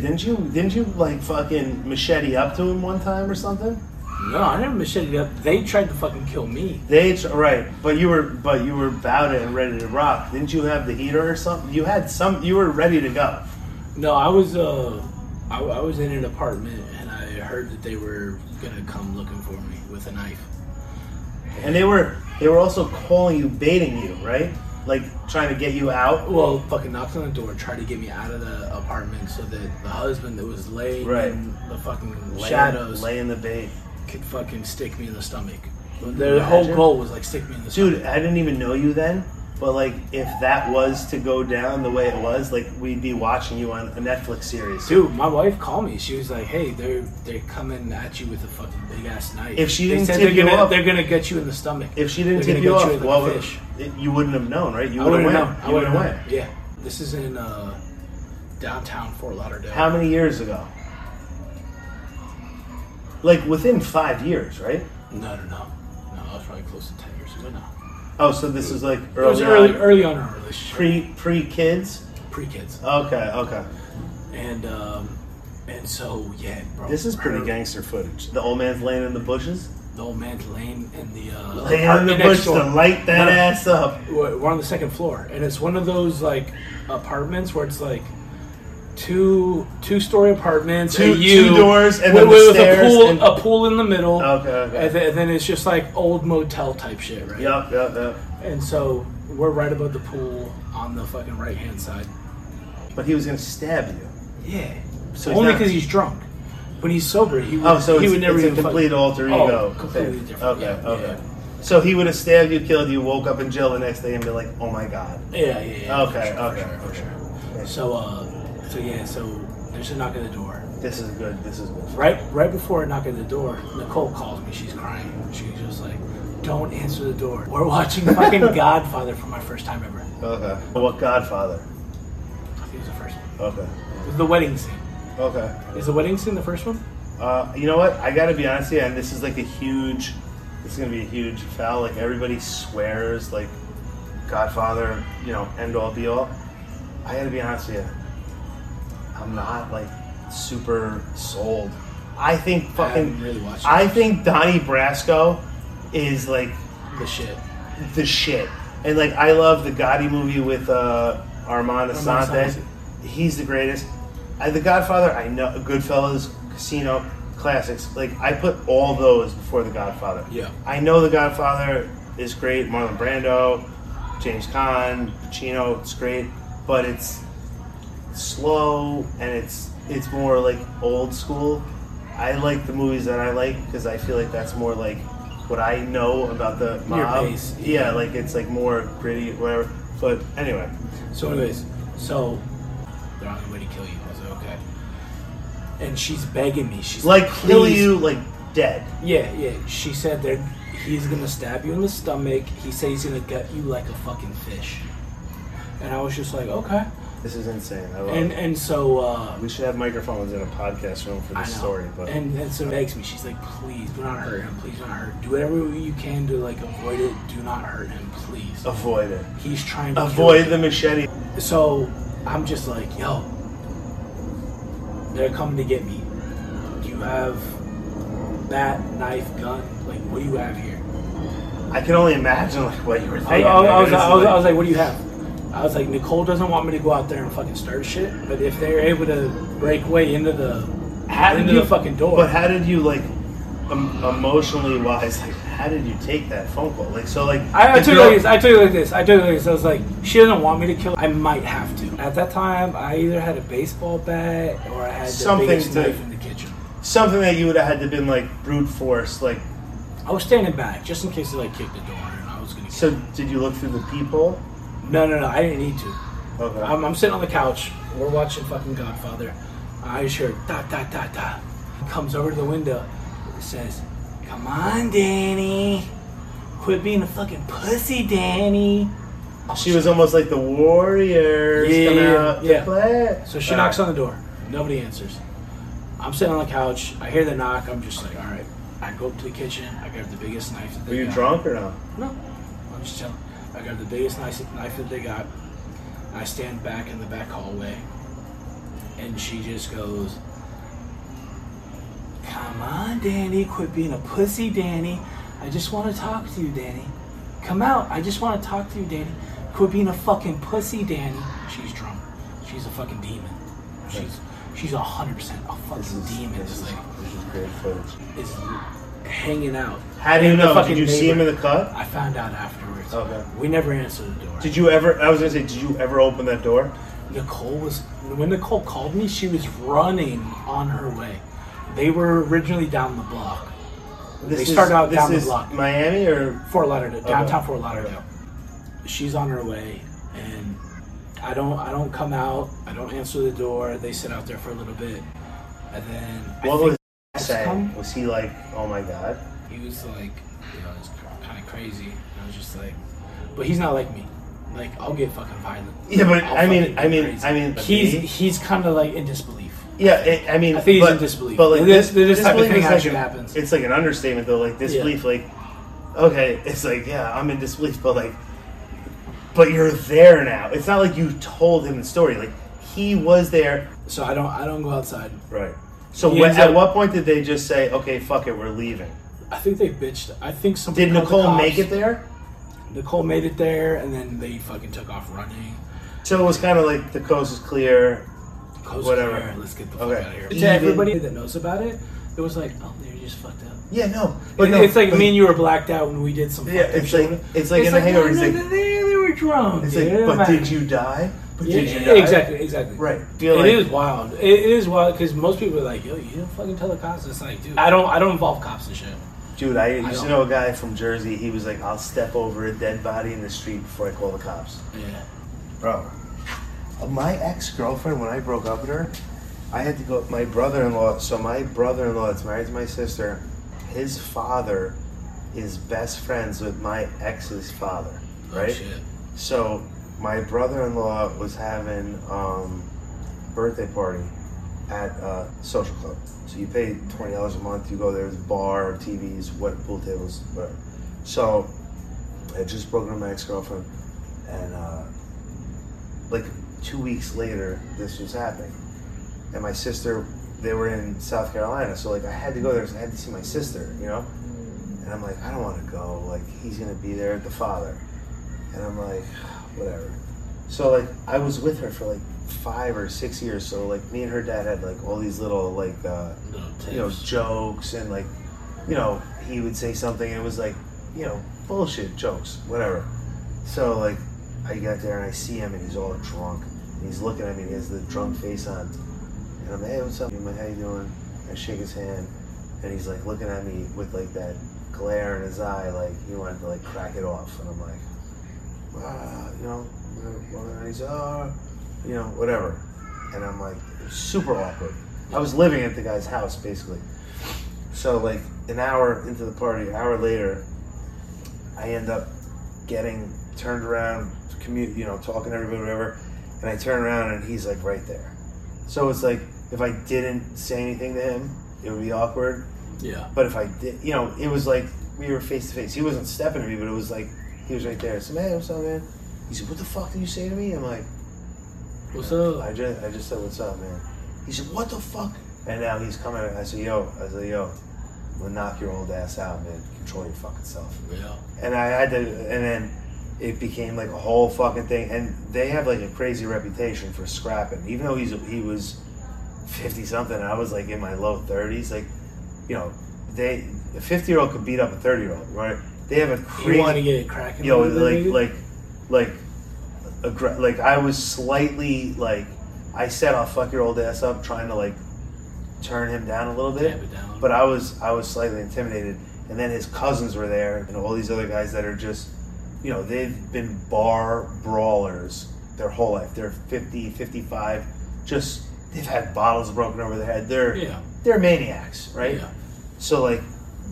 said, what? Yeah, didn't you didn't you like fucking machete up to him one time or something? No, I never macheted up. They tried to fucking kill me. They right, but you were but you were about it and ready to rock. Didn't you have the heater or something? You had some. You were ready to go. No, I was uh, I, I was in an apartment and I heard that they were gonna come looking for me with a knife. And they were they were also calling you, baiting you, right? Like trying to get you out. Well, fucking knocked on the door, tried to get me out of the apartment so that the husband that was laying Right. in the fucking Lay- shadows lay in the bait. could fucking stick me in the stomach. Their whole goal was like stick me in the Dude, stomach. I didn't even know you then. But like, if that was to go down the way it was, like we'd be watching you on a Netflix series. Dude, my wife called me. She was like, "Hey, they're they're coming at you with a fucking big ass knife." If she They didn't tip you gonna, up- they're gonna get you in the stomach. If she didn't They're tip you off, you like would, fish. it, you wouldn't have known, right? You would have wouldn't went. I You would have went. Yeah, this is in uh, downtown Fort Lauderdale. How many years ago? Like within five years, right? No, no, no, no. I was probably close to ten years ago. No, Oh, so this is like it was early, early, on, early on in our relationship, pre pre kids. pre kids, Okay, okay. and um, and so yeah, bro. This is pretty her- gangster footage. The old man's laying in the bushes, The old man's laying in the uh, laying in the bush door. to light that No. ass up. We're on the second floor, and it's one of those like apartments where it's like two two story apartments, Two- you two doors, and with, then the with a pool, and- a pool in the middle. Okay, okay. And, then, and then it's just like old motel type shit, right? Yep, yep, yep. And so we're right above the pool on the fucking right hand side. But he was gonna stab you. Yeah. So Only because he's drunk. When he's sober, he would, Oh, so he would never it's even a complete fucking, alter Oh, completely different. Okay, Yeah, okay. yeah. So he would have stabbed you, killed you, woke up in jail the next day, and be like, "Oh my god." Yeah, yeah, yeah. Okay, for sure, okay, for sure, for sure. So, uh, so yeah, so there's a knock at the door. This is good. This is good. Right, right before I knock at the door, Nicole calls me. She's crying. She's just like, "Don't answer the door. We're watching fucking Godfather for my first time ever. Okay. What Godfather? I think it was the first one. Okay. The wedding scene. Okay. Is the wedding scene the first one? Uh, you know what? I gotta be honest with you, and this is like a huge. This is gonna be a huge foul. Like everybody swears, like Godfather, you know, end all be all. I gotta be honest with you. I'm not like super sold. I think I fucking. haven't really. I think Donnie Brasco is like the shit. the shit. And like I love the Gotti movie with uh, Armand. Assante. He's the greatest. I, the Godfather, I know Goodfellas, Casino, classics. Like I put all those before the Godfather. Yeah. I know the Godfather is great. Marlon Brando, James Caan, Pacino, it's great, but it's slow and it's it's more like old school. I like the movies that I like because I feel like that's more like what I know about the mob. base, yeah. yeah. like it's like more gritty, whatever. But anyway, So, anyways, so they're on the way to kill you. I was like, okay. And she's begging me. She's like kill you like dead. Yeah, yeah. She said that he's gonna stab you in the stomach. He said he's gonna gut you like a fucking fish. And I was just like, okay. This is insane. I love And it. and so uh, We should have microphones in a podcast room for this story. But and and so it begs me. She's like, please do not hurt him. Please do not hurt. Him. Do whatever you can to like avoid it. Do not hurt him, please. avoid it. He's trying to Avoid the machete. So I'm just like, yo, they're coming to get me. Do you have bat, knife, gun? Like, what do you have here? I can only imagine like what you were I, thinking. I- I was, Like, I, was, it's I was like, what do you have? I was like, Nicole doesn't want me to go out there and fucking start shit, but if they're able to break way into the How into you the fucking door, But how did you like em- emotionally wise? Like, how did you take that phone call? Like, so like I, I took it like this. I took it like this. I took it like this. I was like, she doesn't want me to kill. I might have to. At that time, I either had a baseball bat or I had Something to- knife in the kitchen. something that you would have had to been like brute force. Like, I was standing back just in case they like kicked the door and I was gonna. so did you look through the peephole? No, no, no. I didn't need to. Okay. I'm, I'm sitting on the couch. We're watching fucking Godfather. I just heard da da da da. Comes over to the window. It says, "Come on, Danny. Quit being a fucking pussy, Danny." she was almost like the Warriors Yeah, coming yeah, out yeah. to play. So she knocks on the door. Nobody answers. I'm sitting on the couch. I hear the knock. I'm just like, all right. I go up to the kitchen. I grab the biggest knife that Were you got. drunk or no? No. I'm just chilling. I got the biggest knife, knife that they got. I stand back in the back hallway. and she just goes, "Come on, Danny, quit being a pussy, Danny. I just want to talk to you, Danny. Come out. I just want to talk to you, Danny. Quit being a fucking pussy, Danny." She's drunk. She's a fucking demon. She's she's a hundred percent a fucking This is, demon. this is, like this is great footage. Hanging out. How do you know? Did you see him in the cut? I found out afterwards. Okay. We never answered the door. Did you ever? I was gonna say, did you ever open that door? Nicole was when Nicole called me, she was running on her way. They were originally down the block. they started out this down the is block. Miami or Fort Lauderdale, downtown Okay. Fort Lauderdale. She's on her way, and I don't, I don't come out. I don't answer the door. They sit out there for a little bit, and then what was he Come. Was he like, oh my god? he was like, you know, it's kind of crazy. I was just like, but he's not like me. Like I'll get fucking violent. Yeah, but I'll I mean, I mean, crazy. I mean, he's me- he's kind of like in disbelief. Yeah, it, I mean, I think he's but, in disbelief. But like This- this, this type of disbelief thing is like happens. It's like an understatement, though. Like disbelief, like okay, it's like yeah, I'm in disbelief, but like, but you're there now. It's not like you told him the story. Like he was there, So I don't I don't go outside. right? So He when, ends at up- what point did they just say, okay, fuck it, we're leaving? I think they bitched. I think somebody Did called the Nicole make it there? Nicole made it there, and then they fucking took off running. So it was kind of like the coast is clear. Coast Whatever. clear, Let's get the fuck Okay. out of here. Even- To everybody that knows about it, it was like, oh, they're just fucked up. Yeah, no, But no, it's like but- me and you were blacked out when we did some. Yeah, fucked up it's like it's like in the hangover. no, It's no, like they, they were drunk. it's dude. like, but did you die? But Yeah, did you die? Exactly, exactly. Right. Feel It like is wild. It, it is wild because most people are like, "Yo, you don't fucking tell the cops." It's like, dude, I don't, I don't involve cops and shit. Dude, I used to know a guy from Jersey. He was like, "I'll step over a dead body in the street before I call the cops." Yeah. Bro, uh, my ex girlfriend, when I broke up with her, I had to go. My brother in law. So my brother in law that's married to my sister, his father is best friends with my ex's father. Oh, right. Oh, shit. So my brother-in-law was having um, birthday party at a social club. So you pay twenty dollars a month. You go there. There's bar, TVs, what pool tables, whatever. So I just broke up with my ex-girlfriend, and uh, like two weeks later, this was happening. And my sister, they were in South Carolina, so like I had to go there. 'cause I had to see my sister, you know. And I'm like, I don't want to go. Like he's gonna be there, the father. And I'm like, whatever. So like I was with her for like five or six years. So like me and her dad had like all these little like uh, you know jokes and like you know he would say something and it was like you know bullshit jokes whatever. So like I got there and I see him and he's all drunk and he's looking at me and he has the drunk face on and I'm like hey what's up? I'm like how you doing? I shake his hand and he's like looking at me with like that glare in his eye like he wanted to like crack it off and I'm like ah, you know, he's uh, you know, whatever. And I'm like, super awkward. I was living at the guy's house basically. So like an hour into the party, an hour later, I end up getting turned around, commute, you know, talking to everybody, whatever. And I turn around and he's like right there. So it's like if I didn't say anything to him, it would be awkward. Yeah. But if I did, you know, it was like we were face to face. He wasn't stepping to me, but it was like he was right there. I said, "Hey, what's up, man?" He said, "What the fuck did you say to me?" I'm like, What's up? "I just, I just said, what's up, man." He said, "What the fuck?" And now he's coming. I said, "Yo," I said, "Yo, I'm gonna knock your old ass out, man. Control your fucking self." Yeah. And I had to, and then it became like a whole fucking thing. And they have like a crazy reputation for scrapping, even though he's he was fifty something. I was like in my low thirties. Like, you know, they a fifty year old could beat up a thirty year old, right? They have a You crazy, want to get it cracking? yo, little like like like aggra- like I was slightly like I said I'll fuck your old ass up, trying to like turn him down a little bit. Tamp it down. But I was I was slightly intimidated, and then his cousins were there, and all these other guys that are just, you know, they've been bar brawlers their whole life. They're 50, 55, just they've had bottles broken over their head. They're Yeah. they're maniacs, right? Yeah. So like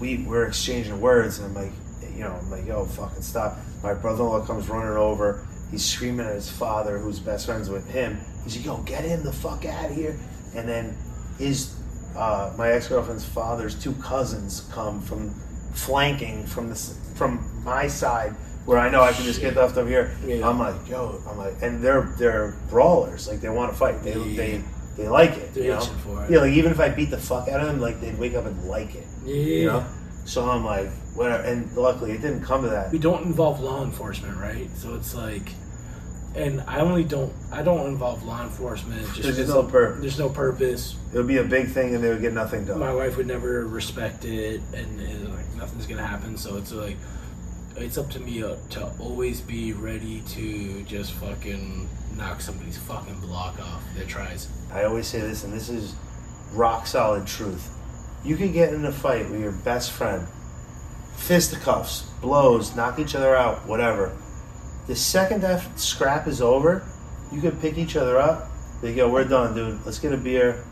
we we're exchanging words, and I'm like, you know, I'm like, yo, fucking stop. My brother-in-law comes running over. He's screaming at his father, who's best friends with him. He's like, yo, get him the fuck out of here. And then his uh, my ex-girlfriend's father's two cousins come from flanking from this from my side where I know I can just get left over here. Yeah. I'm like, yo, I'm like, and they're they're brawlers, like they want to fight. They Yeah. they they like it. They're you know? for it. Yeah, like even if I beat the fuck out of them, like they'd wake up and like it. Yeah. You know. So I'm like, And luckily, it didn't come to that. we don't involve law enforcement, right? So it's like, and I only don't, I don't involve law enforcement. Just There's because no purpose. There's no purpose. It would be a big thing, and they would get nothing done. My wife would never respect it, and, and like nothing's gonna happen. So it's like, it's up to me uh, to always be ready to just fucking knock somebody's fucking block off that tries. I always say this, and this is rock solid truth. You can get in a fight with your best friend, fisticuffs, blows, knock each other out, whatever. The second that scrap is over, you could pick each other up. They go, "We're done, dude. Let's get a beer.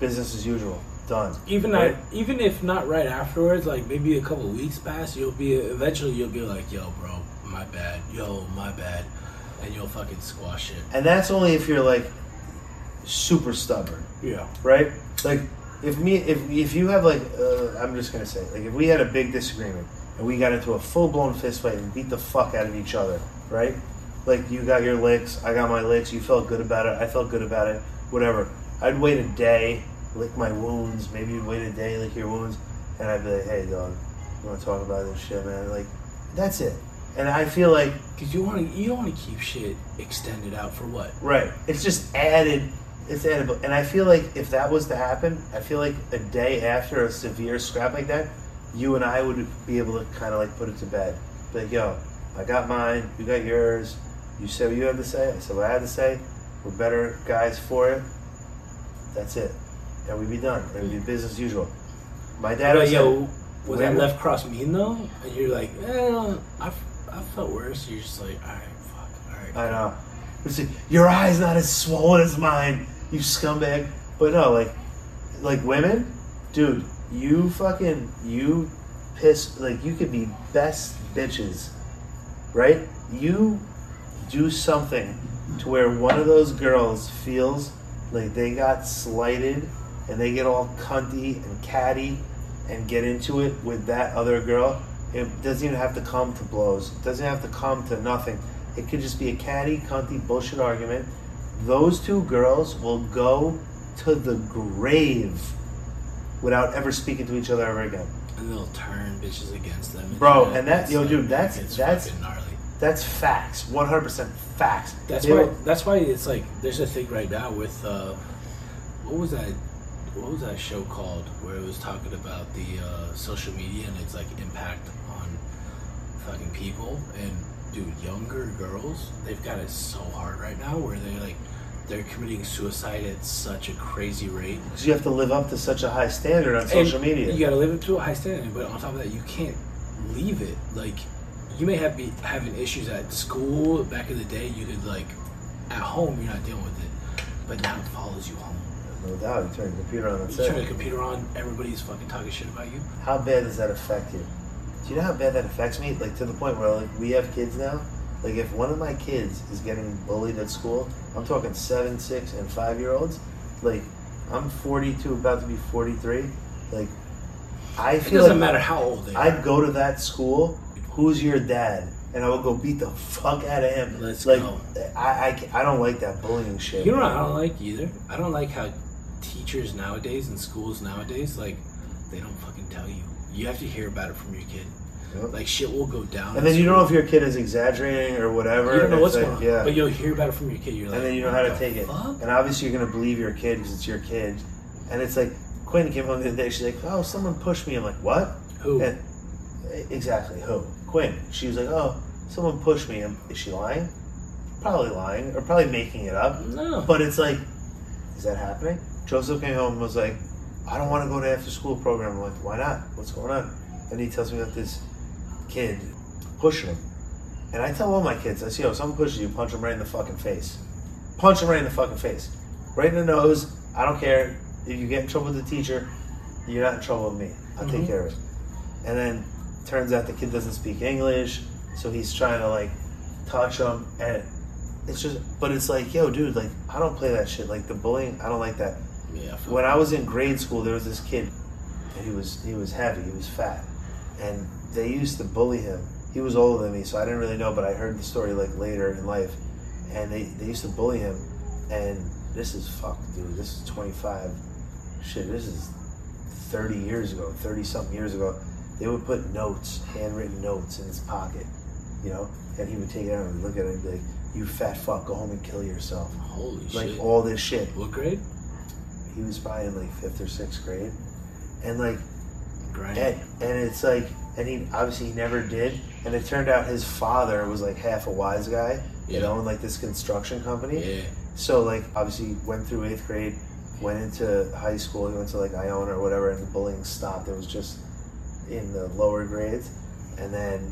Business as usual. Done." Even Right? not, even if not right afterwards, like maybe a couple weeks pass, you'll be eventually you'll be like, "Yo, bro, my bad. Yo, my bad," and you'll fucking squash it. And that's only if you're like super stubborn. Yeah. right? Like if me if if you have like uh, I'm just gonna say like if we had a big disagreement and we got into a full blown fist fight and beat the fuck out of each other, right? Like you got your licks, I got my licks. You felt good about it, I felt good about it. Whatever. I'd wait a day, lick my wounds. Maybe you'd wait a day, lick your wounds, and I'd be like, "Hey, dog, you want to talk about this shit, man?" Like that's it. And I feel like Because you want to, you don't want to keep shit extended out for what? Right. It's just added. It's added. And I feel like if that was to happen, I feel like a day after a severe scrap like that, you and I would be able to kind of like put it to bed. Be Like, yo, I got mine. You got yours. You said what you had to say. I said what I had to say. We're better guys for it. That's it. And we'd be done. It would be business as usual. My dad was yo, was that left cross mean though? And you're like, eh, I, I felt worse. You're just like, all right, fuck, all right. I know. It's like, your eye's not as swollen as mine, you scumbag. But no, like, like women, dude, you fucking you piss like you could be best bitches, right? You do something to where one of those girls feels like they got slighted and they get all cunty and catty and get into it with that other girl. It doesn't even have to come to blows. It doesn't have to come to nothing. It could just be a catty, cunty bullshit argument. Those two girls will go to the grave without ever speaking to each other ever again. And they'll turn bitches against them. Bro, and that- yo, dude, that's- that's- gnarly. That's facts. 100% facts. That's They why. will- That's why it's like there's a thing right now with uh, what was that? What was that show called where it was talking about the uh, social media and its like impact on fucking people and dude, younger girls they've got it so hard right now where they like they're committing suicide at such a crazy rate. Because you have to live up to such a high standard on And social media. You gotta live up to a high standard, but on top of that, you can't leave it. Like, you may have be having issues at school back in the day. You could like, at home, you're not dealing with it, but now it follows you home. no doubt. You turn the computer on and You turn the computer on, everybody's fucking talking shit about you. How bad does that affect you? Do you know how bad that affects me? Like to the point where like we have kids now. Like if one of my kids is getting bullied at school, I'm talking seven, six, and five year olds. Like I'm 42, about to be 43. Like I It feel doesn't like matter how old they are. I'd go to that school. Who's your dad? And I would go beat the fuck out of him. Let's like, go. I, I, I don't like that bullying shit. You know what I don't like either? I don't like how teachers nowadays and schools nowadays, like, they don't fucking tell you. You have to hear about it from your kid. Yep. Like, shit will go down. And then you don't know if your kid is exaggerating or whatever. You don't know what's like, going on. Yeah. But you'll hear about it from your kid. You're like, and then you know how to take it. fuck? And obviously, you're gonna believe your kid because it's your kid. And it's like Quinn came home the other day. She's like, "Oh, someone pushed me." I'm like, "What?" Who? And, eh, exactly who? Quinn. She was like, "Oh, someone pushed me." And is she lying? Probably lying, or probably making it up. No. But it's like, is that happening? Joseph came home and was like, "I don't want to go to after school program." I'm like, "Why not? What's going on?" And he tells me that this kid pushing him. And I tell all my kids, I say, yo, if someone pushes you, punch them right in the fucking face. Punch them right in the fucking face. Right in the nose. I don't care. If you get in trouble with the teacher, you're not in trouble with me. I'll take Mhm. care of it. And then turns out the kid doesn't speak English, so he's trying to like touch him and it's just but it's like, yo, dude, like I don't play that shit. Like the bullying, I don't like that. yeah. When I was in grade school, there was this kid. And he was he was heavy. He was fat, and they used to bully him. He was older than me, so I didn't really know. But I heard the story like later in life, and they they used to bully him, and this is fucked, dude. This is 25. Shit, this is 30 years ago, 30 something years ago. They would put notes, handwritten notes in his pocket, you know, and he would take it out and look at it and be like, "You fat fuck, go home and kill yourself." Holy Like shit. Like all this shit. what grade? He was probably in like fifth or sixth grade, and like Grind. and, and it's like, and he obviously he never did. And it turned out his father was like half a wise guy, you Yeah. know, in like this construction company. Yeah. So like obviously went through eighth grade, went into high school. He went to like Iona or whatever, and the bullying stopped. It was just in the lower grades, and then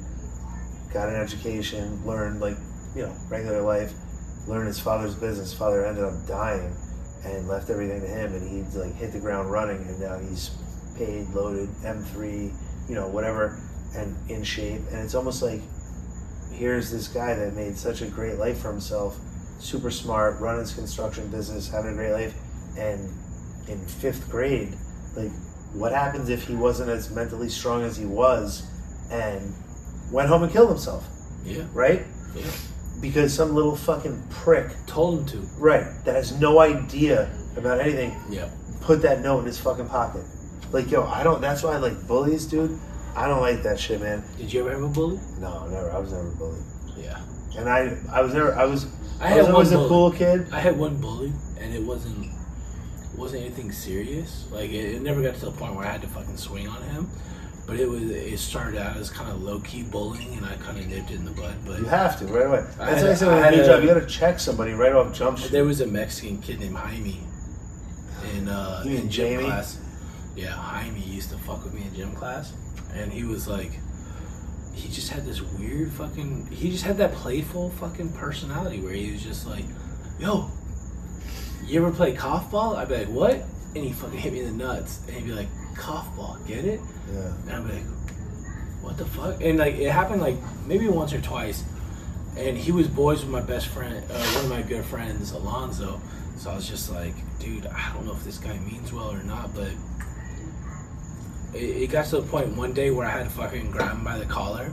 got an education, learned like you know regular life, learned his father's business. Father ended up dying, and left everything to him, and he like hit the ground running, and now he's paid, loaded, M three, you know whatever, and in shape. And it's almost like here's this guy that made such a great life for himself, super smart, running his construction business, having a great life, and in fifth grade, like what happens if he wasn't as mentally strong as he was and went home and killed himself, Yeah. right? Yeah. Because some little fucking prick, Told him to. right, that has no idea about anything, Yeah. put that note in his fucking pocket. Like, yo, I don't, that's why I like bullies, dude. I don't like that shit, man. Did you ever have a bully? No, never. I was never bullied. Yeah. And I, I was never, I was, I I, had was a cool kid. I had one bully, and it wasn't wasn't anything serious. Like it, it never got to the point where I had to fucking swing on him. But it was it started out as kind of low key bullying, and I kind of nipped it in the bud. But You have to right away. That's like I said I new a- job. You got to check somebody right off jump street. there was a Mexican kid named Jaime in uh, in gym Jamie? class. Yeah, Jaime used to fuck with me in gym class, and he was like, he just had this weird fucking. He just had that playful fucking personality where he was just like, "Yo, you ever play cough ball?" I'd be like, "What?" And he fucking hit me in the nuts, and he'd be like, "Cough ball, get it?" Yeah. And I'd be like, what the fuck? And like it happened like maybe once or twice. And he was boys with my best friend, uh, one of my good friends, Alonzo. So I was just like, dude, I don't know if this guy means well or not, but it, it got to the point one day where I had to fucking grab him by the collar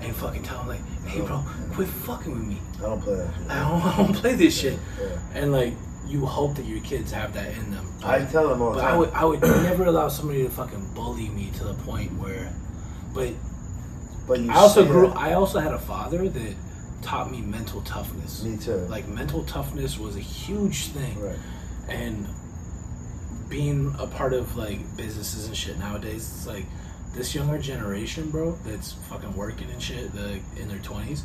and fucking tell him like, hey bro, quit fucking with me. I don't play that shit. I don't, I don't play this shit. Yeah. And like you hope that your kids have that in them. I tell them all the But I would, I would never allow somebody to fucking bully me to the point where. But but you I also grew. that- I also had a father that taught me mental toughness. Me too. Like mental toughness was a huge thing, right. and being a part of like businesses and shit nowadays, it's like this younger generation, bro, that's fucking working and shit, the in their twenties.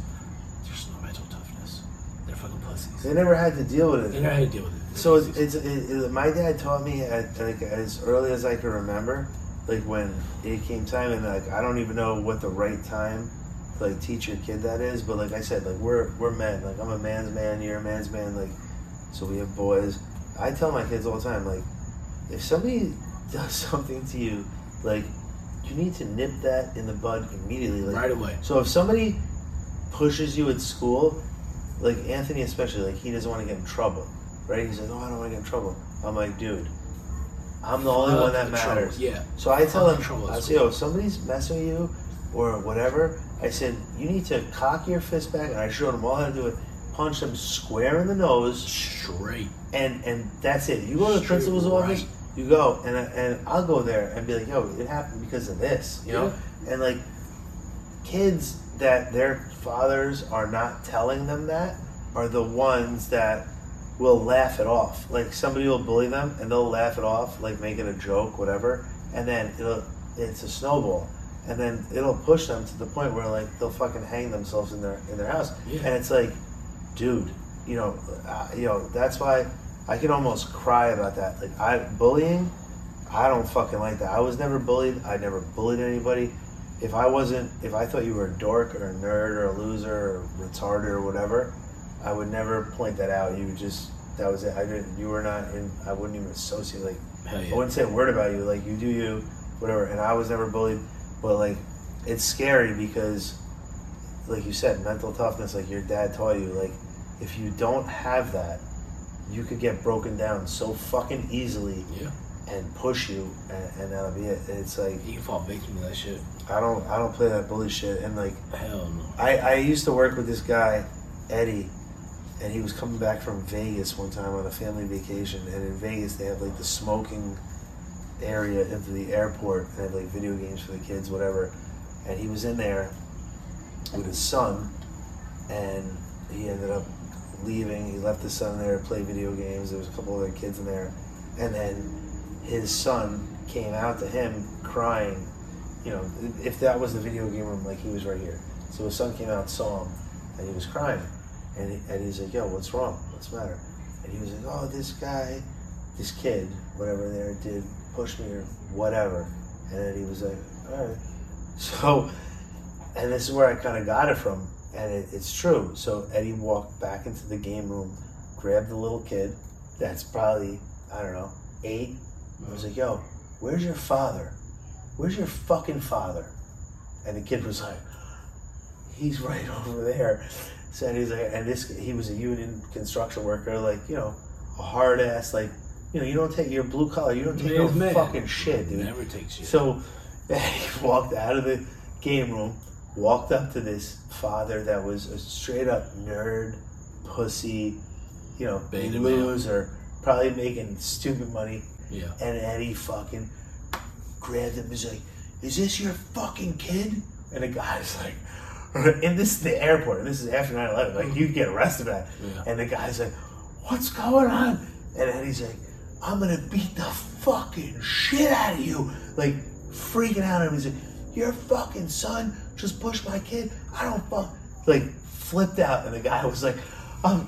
There's no mental toughness. They're fucking pussies. They never had to deal with it. They never had to deal with it. They're So it's, it's it, it- my dad taught me at like as early as I can remember, like when it came time, and like I don't even know what the right time to like teach your kid that is. But like I said, like we're we're men. Like I'm a man's man, you're a man's man. Like so we have boys. I tell my kids all the time, like if somebody does something to you, like you need to nip that in the bud immediately. Like right away. so if somebody pushes you at school, like Anthony especially, like he doesn't want to get in trouble, right? He's like, oh, I don't want to get in trouble. I'm like, dude, I'm the only Fuck one that the trouble. matters. Yeah. So I tell him, trouble I say, if somebody's messing with you or whatever, I said, you need to cock your fist back, and I showed him all how to do it. Punch them square in the nose, Straight. and and that's it. You go to the Straight principal's office, right. You go, and and I'll go there and be like, yo, it happened because of this, you know, and like kids that their fathers are not telling them that are the ones that will laugh it off. Like somebody will bully them and they'll laugh it off, like make it a joke, whatever, and then it'll it's a snowball. And then it'll push them to the point where like they'll fucking hang themselves in their in their house. Yeah. And it's like, dude, you know, uh, you know, that's why I can almost cry about that. Like I bullying, I don't fucking like that. I was never bullied. I never bullied anybody. If I wasn't, if I thought you were a dork or a nerd or a loser or retarded or whatever, I would never point that out. You would just that was it. I didn't. You were not in. I wouldn't even associate. Like Hell I wouldn't say a word about you. Like you do you, whatever. And I was never bullied. But like, it's scary because, like you said, mental toughness. Like your dad taught you. Like if you don't have that, you could get broken down so fucking easily Yeah. and push you, and, and that'll be it. It's like You can fall victim to that shit. I don't. I don't play that bully shit. And like Hell no. I, I used to work with this guy, Eddie, and he was coming back from Vegas one time on a family vacation, and in Vegas they have like the smoking area into the airport, and they have like video games for the kids, whatever. And he was in there with his son, and he ended up leaving. He left his son there to play video games. There was a couple other kids in there, and then his son came out to him crying. You know, if that was the video game room, like he was right here. So his son came out, saw him, and he was crying. And, he, and he's like, yo, what's wrong? What's the matter? And he was like, oh, this guy, this kid, whatever there did, push me or whatever. And then he was like, all right. So, and this is where I kind of got it from. And it, it's true. So Eddie walked back into the game room, grabbed the little kid that's probably, I don't know, eight. I was like, yo, where's your father? Where's your fucking father? And the kid was like, he's right over there. So and he's like, and this he was a union construction worker, like you know, a hard ass, like you know, you don't take your blue collar, you don't take no man. fucking shit, dude. Never takes you. So he walked out of the game room, walked up to this father that was a straight up nerd, pussy, you know, Beta loser, probably making stupid money. yeah. And Eddie fucking grabbed him. He's like, "Is this your fucking kid?" And the guy's like, "And this is the airport. And this is after 9/11. Like you get arrested for that." Yeah. And the guy's like, "What's going on?" And Eddie's like, "I'm gonna beat the fucking shit out of you!" Like freaking out. And he's like, "Your fucking son just pushed my kid. I don't fuck." Like flipped out. And the guy was like, "Um,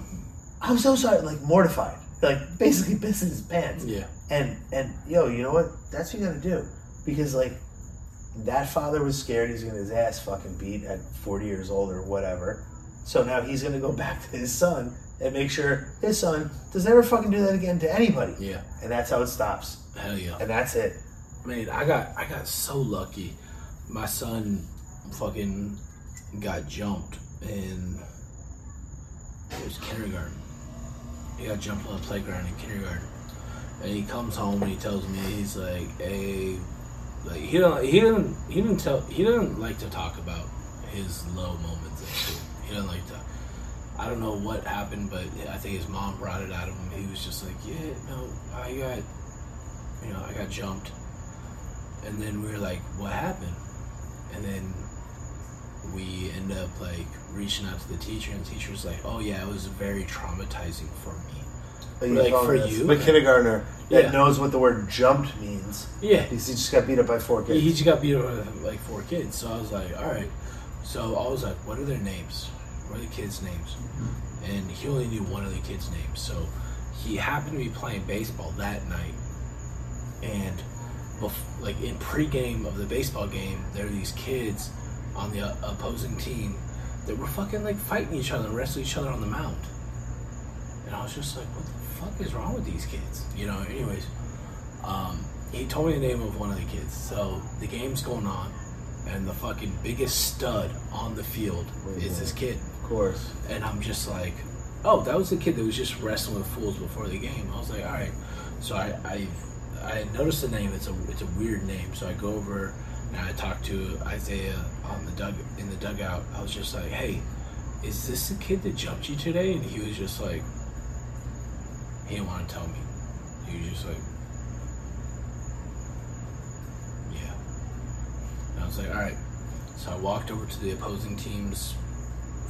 I'm so sorry." Like mortified. Like basically pissing his pants. Yeah. And and yo, you know what? That's what you gotta do. Because like that father was scared he's gonna get his ass fucking beat at forty years old or whatever. So now he's gonna go back to his son and make sure his son does never fucking do that again to anybody. Yeah. And that's how it stops. Hell yeah. And that's it. Man, I got I got so lucky. My son fucking got jumped in it was kindergarten. He got jumped on the playground in kindergarten. And he comes home and he tells me he's like, hey like he don't he didn't he didn't tell he didn't like to talk about his low moments school. He didn't like to I don't know what happened, but I think his mom brought it out of him. He was just like, Yeah, no, I got you know, I got jumped. And then we were like, what happened? And then we end up like reaching out to the teacher, and the teacher was like, oh yeah, it was very traumatizing for me. Like, oh, for you? the kindergartner that Yeah. knows what the word jumped means. Yeah. Because he just got beat up by four kids. He just got beat up by like four kids. So I was like, all right. So I was like, what are their names? What are the kids' names? And he only knew one of the kids' names. So he happened to be playing baseball that night. And bef- like in pregame of the baseball game, there are these kids on the uh, opposing team that were fucking like fighting each other and wrestling each other on the mound. And I was just like, what the fuck is wrong with these kids? You know, anyways. Um, he told me the name of one of the kids. So the game's going on, and the fucking biggest stud on the field is this kid. of course. And I'm just like, oh, that was the kid that was just wrestling with fools before the game. I was like, all right. So I I, I noticed the name. It's a it's a weird name. So I go over and I talk to Isaiah on the dug in the dugout. I was just like, hey, is this the kid that jumped you today? And he was just like, he didn't want to tell me. He was just like, yeah. And I was like, all right. So I walked over to the opposing team's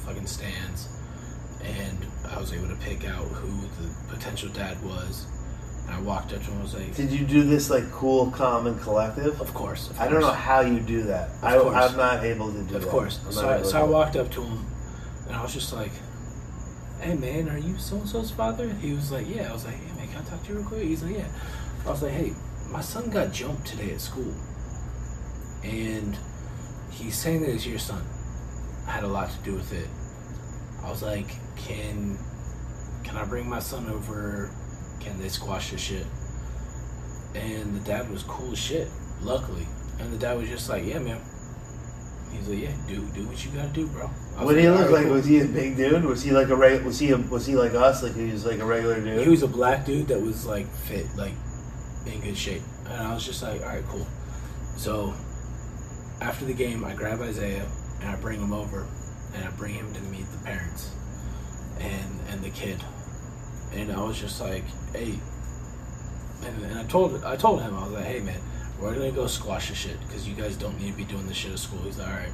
fucking stands, and I was able to pick out who the potential dad was. And I walked up to him. and was like, Did you do this like cool, calm, and collective? "Of course." Of I don't know course, how you do that. I, course. I'm not able to do Of that. Of course. I'm So I, so I walked up to him, and I was just like, "Hey man, are you so and so's father?" He was like, "Yeah." I was like, "Hey man, can I talk to you real quick?" He's like, "Yeah." I was like, "Hey, my son got jumped today at school, and he's saying that it's your son. I had a lot to do with it." I was like, "Can can I bring my son over? Can they squash this shit?" And the dad was cool as shit, luckily. And the dad was just like, "Yeah, man." He's like, "Yeah, do do what you gotta do, bro." What did he look "Alright, like? cool." Was he a big dude? Was he like a reg- Was he a, was he like us? Like he was like a regular dude? He was a black dude that was like fit, like in good shape, and I was just like, "All right, cool." So after the game, I grab Isaiah and I bring him over, and I bring him to meet the parents, and and the kid, and I was just like, hey, and, and I told I told him I was like, hey man, we're gonna go squash the shit because you guys don't need to be doing this shit at school. He's like, all right.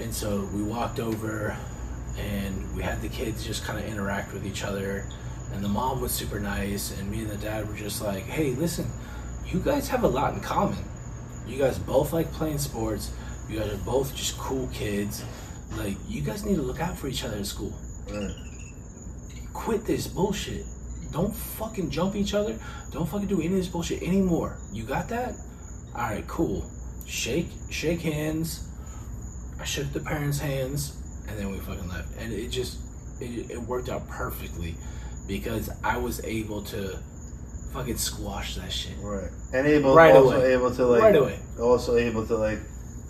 And so we walked over, and we had the kids just kind of interact with each other, and the mom was super nice, and me and the dad were just like, hey, listen, you guys have a lot in common. You guys both like playing sports. You guys are both just cool kids. Like, you guys need to look out for each other at school. Right. Quit this bullshit. Don't fucking jump each other. Don't fucking do any of this bullshit anymore. You got that? All right, cool. Shake, shake hands. I shook the parents' hands, and then we fucking left. And it just, it, it worked out perfectly because I was able to fucking squash that shit. Right. And able Right also away. able to like Right away. also able to like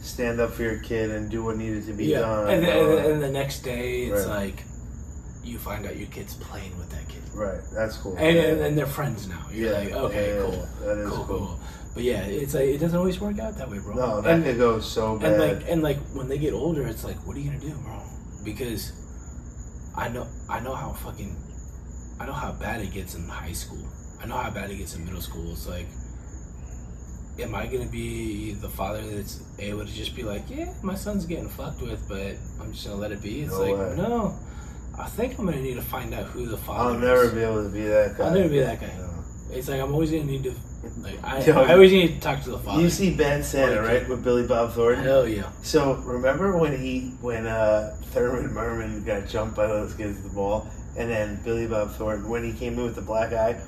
stand up for your kid and do what needed to be Yeah, done. and, then, and, and the next day it's Right. like you find out your kid's playing with that kid, right. That's cool. and, and, and they're friends now. You're Yeah, like, okay, yeah, yeah, cool, that is cool, cool. cool. But yeah, it's like it doesn't always work out that way, bro. no, that and, could go so bad. and like and like when they get older, it's like, what are you gonna do, bro? Because I know I know how fucking I know how bad it gets in high school. I know how bad it gets in middle school. It's like, am I gonna be the father that's able to just be like, yeah, my son's getting fucked with, but I'm just gonna let it be? It's No like, way. no. I think I'm gonna need to find out who the father. I'll never is. be able to be that guy. I'll never be that guy. No. It's like I'm always gonna need to. Like I, Yo, I always need to talk to the father. You see Bad Santa, right, with Billy Bob Thornton? Hell yeah. So remember when he when uh, Thurman Merman got jumped by those kids at the ball, and then Billy Bob Thornton when he came in with the black eye,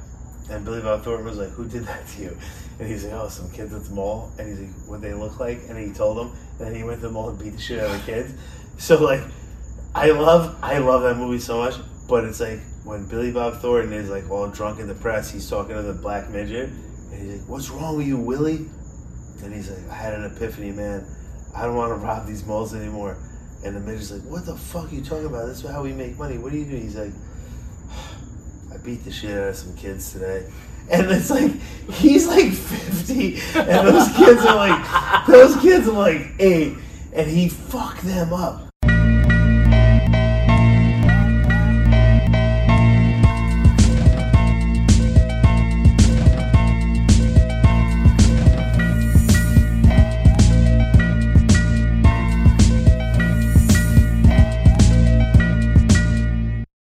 and Billy Bob Thornton was like, "Who did that to you?" And he's like, "Oh, some kids at the mall." And he's like, "What they look like?" And he told him. And then he went to the mall and beat the shit out of the kids. So like, I love I love that movie so much, but it's like when Billy Bob Thornton is like all drunk and depressed, he's talking to the black midget, and he's like, "What's wrong with you, Willie?" And he's like, I had an epiphany, man. I don't want to rob these malls anymore. And the midget's like, What the fuck are you talking about? That's how we make money. What do you do? He's like, I beat the shit out of some kids today. And it's like, he's like 50, and those kids are like, those kids are like eight, and he fucked them up.